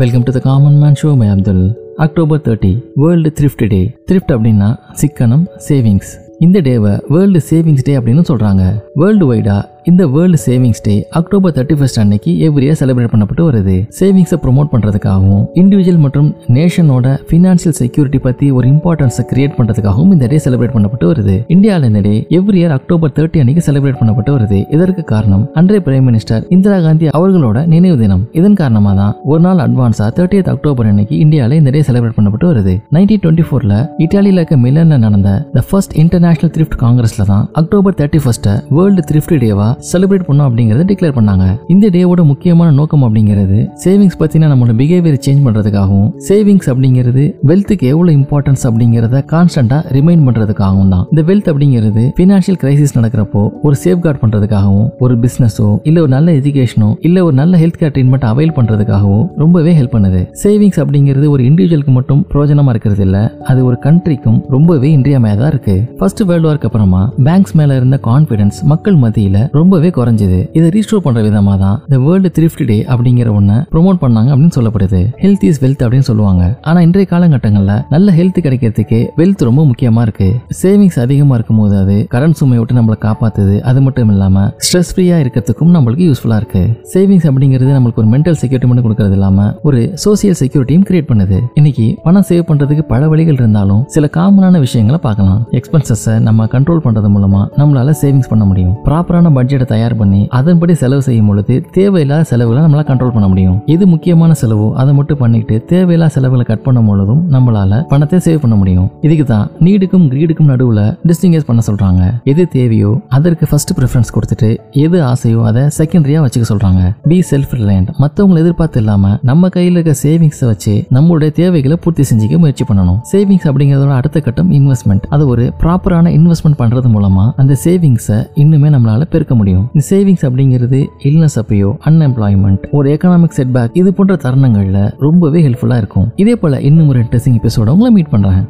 Welcome to the common man show my Abdul October thirty world thrift day thrift அப்படின்னா சிக்கனம் savings இந்த டேவை world savings டே அப்படின்னு சொல்கிறாங்க வேர்ல்டு வைடா இந்த world savings day October thirty first அன்னைக்கு எவ்ரி இயர் செலிப்ரேட் பண்ணப்பட்டு வருது. சேவிங்ஸை ப்ரொமோட் பண்ணுறதுக்காகவும் இண்டிவிஜுவல் மற்றும் நேஷனோட ஃபினான்ஷியல் செக்யூரிட்டி பற்றி ஒரு இம்பார்ட்டன்ஸை கிரியேட் பண்ணுறதுக்காகவும் இந்த டே செலிப்ரேட் பண்ணப்பட்டு வருது. இந்தியாவில் இந்த day every year October thirty அன்னைக்கு செலிப்ரேட் பண்ணப்பட்டு வருது. இதற்கு காரணம் அன்றைய பிரைம் மினிஸ்டர் இந்திரா காந்தி அவர்களோட நினைவு தினம். இதன் காரணமாக தான் ஒரு நாள் அட்வான்ஸாக தேர்ட்டியத் அக்டோபர் அன்னைக்கு இந்தியாவில் இந்த டே செலிப்ரேட் பண்ணப்பட்டு வருது. நைன்டீன் டுவெண்ட்டி ஃபோரில் இட்டாலியில் இருக்க மில்லனில் நடந்த த ஃபர்ஸ்ட் இன்டர்நேஷனல் த்ரிஃப்ட் காங்கிரஸில் தான் அக்டோபர் தேர்ட்டி ஃபர்ஸ்ட்டை வேர்ல்டு த்ரிஃப்ட் டேவா செலிப்ரேட் பண்ணோம் அப்படிங்கறத டிக்ளேர் பண்ணாங்க. இந்த டேவோட முக்கியமான நோக்கம் அப்படிங்கிறது சேவிங்ஸ் பத்தின நம்மளோட பிஹேவியர் சேஞ்ச் பண்றதுக்காகவும் சேவிங்ஸ் அப்படிங்கிறது வெல்த்துக்கு எவ்வளவு இம்பார்ட்டன்ஸ் அப்படிங்கறத கான்ஸ்டன்டா ரிமைண்ட் பண்றதுக்காகவும் தான். இந்த வெல்த் அப்படிங்கிறது பினான்சியல் கிரைசிஸ் நடக்கிறப்போ ஒரு சேஃப் கார்டு பண்றதுக்காகவும் ஒரு பிசினஸோ இல்ல ஒரு நல்ல எஜுகேஷனோ இல்ல ஒரு நல்ல ஹெல்த் கேர் ட்ரீட்மெண்ட் அவைல் பண்றதுக்காகவும் ரொம்பவே ஹெல்ப் பண்ணுது. சேவிங்ஸ் அப்படிங்கிறது ஒரு இண்டிவிஜுவலுக்கு மட்டும் பிரயோஜனமா இருக்கிறது இல்ல அது ஒரு கண்ட்ரிக்கும் ரொம்பவே இன்றியமையாதான் இருக்கு. ஃபர்ஸ்ட் வேர்ல்டு வார்க்கு அப்புறமா பேங்க்ஸ் மேல இருந்த கான்பிடன்ஸ் மக்கள் மத்தியில ரொம்பவே குறைஞ்சது. இதை ரீஸ்டோர் பண்ற விதமா தான் இந்த வேர்ல்டு த்ரிஃப்ட் டே அப்படிங்கிற ஒண்ண ப்ரொமோட் பண்ணாங்க அப்படின்னு சொல்லப்படுது. ஹெல்த் இஸ் வெல்த் அப்படின்னு சொல்லுவாங்க. ஆனா இன்றைய காலகட்டங்கள்ல நல்ல ஹெல்த் கிடைக்கிறதுக்கு வெல்த் ரொம்ப முக்கியமா இருக்கு. சேவிங்ஸ் அதிகமா இருக்கும் போது அது கரண்ட் சுமையை விட்டு நம்மளை காப்பாத்துது. அது மட்டும் இல்லாம ஸ்ட்ரெஸ் ஃப்ரீயா இருக்கிறதுக்கும் நம்மளுக்கு யூஸ்ஃபுல்லா இருக்கு. சேவிங்ஸ் அப்படிங்கிறது நம்மளுக்கு ஒரு மென்டல் செக்யூரிட்டி மட்டும் கொடுக்கறது இல்லாம ஒரு சோசியல் செக்யூரிட்டியும் கிரியேட் பண்ணுது. இன்னைக்கு பணம் சேவ் பண்றதுக்கு பல வழிகள் இருந்தாலும் சில காமனான விஷயங்களை பார்க்கலாம். எக்ஸ்பென்சஸை நம்ம கண்ட்ரோல் பண்றது மூலமா நம்மளால சேவிங்ஸ் பண்ண முடியும். ப்ராப்பரான பட்ஜெட்டை தயார் பண்ணி அதன்படி செலவு செய்யும் பொழுது தேவையில்லாத செலவுகளை நம்மளால் கண்ட்ரோல் பண்ண முடியும். இது முக்கியமான செலவு. அதை மட்டும் பண்ணிட்டு தேவையில்லாத செலவுகளை கட் பண்ணும் பொழுதும் நம்மளால பணத்தை சேவ் பண்ண முடியும். இதுக்கு தான் நீடுக்கும் கிரீடுக்கும் நடுவில் டிஸ்டிங்கஸ் பண்ண சொல்றாங்க. எது தேவையோ அதற்கு ஃபர்ஸ்ட் ப்ரிஃபரன்ஸ் கொடுத்துட்டு எது ஆசையோ அதை செகண்டரியா வச்சுக்க சொல்றாங்க. பி செல்ஃப் ரிலையன்ட் மற்றவங்களை எதிர்பார்த்து இல்லாம நம்ம கையில் இருக்க சேவிங்ஸை வச்சு நம்மளுடைய தேவைகளை பூர்த்தி செஞ்சுக்க முயற்சி பண்ணணும். சேவிங்ஸ் அப்படிங்கிறதோட அடுத்த கட்டம் இன்வெஸ்ட்மெண்ட் அது ஒரு ப்ராப்பரான இன்வெஸ்ட்மெண்ட் பண்றது மூலமா அந்த சேவிங்ஸை இன்னுமே நம்மளால பெருக்க முடியும். இந்த சேவிங்ஸ் அப்படிங்கிறது இல்னஸ் அப்பயோ அன்எம்ப்ளாய்மெண்ட் ஒரு எக்கனாமிக் செட்பேக் இது போன்ற தருணங்கள்ல ரொம்பவே ஹெல்ப்ஃபுல்லா இருக்கும். இதே போல இன்னும் ஒரு இன்ட்ரெஸ்டிங் எபிசோட உங்களை மீட் பண்றேன்.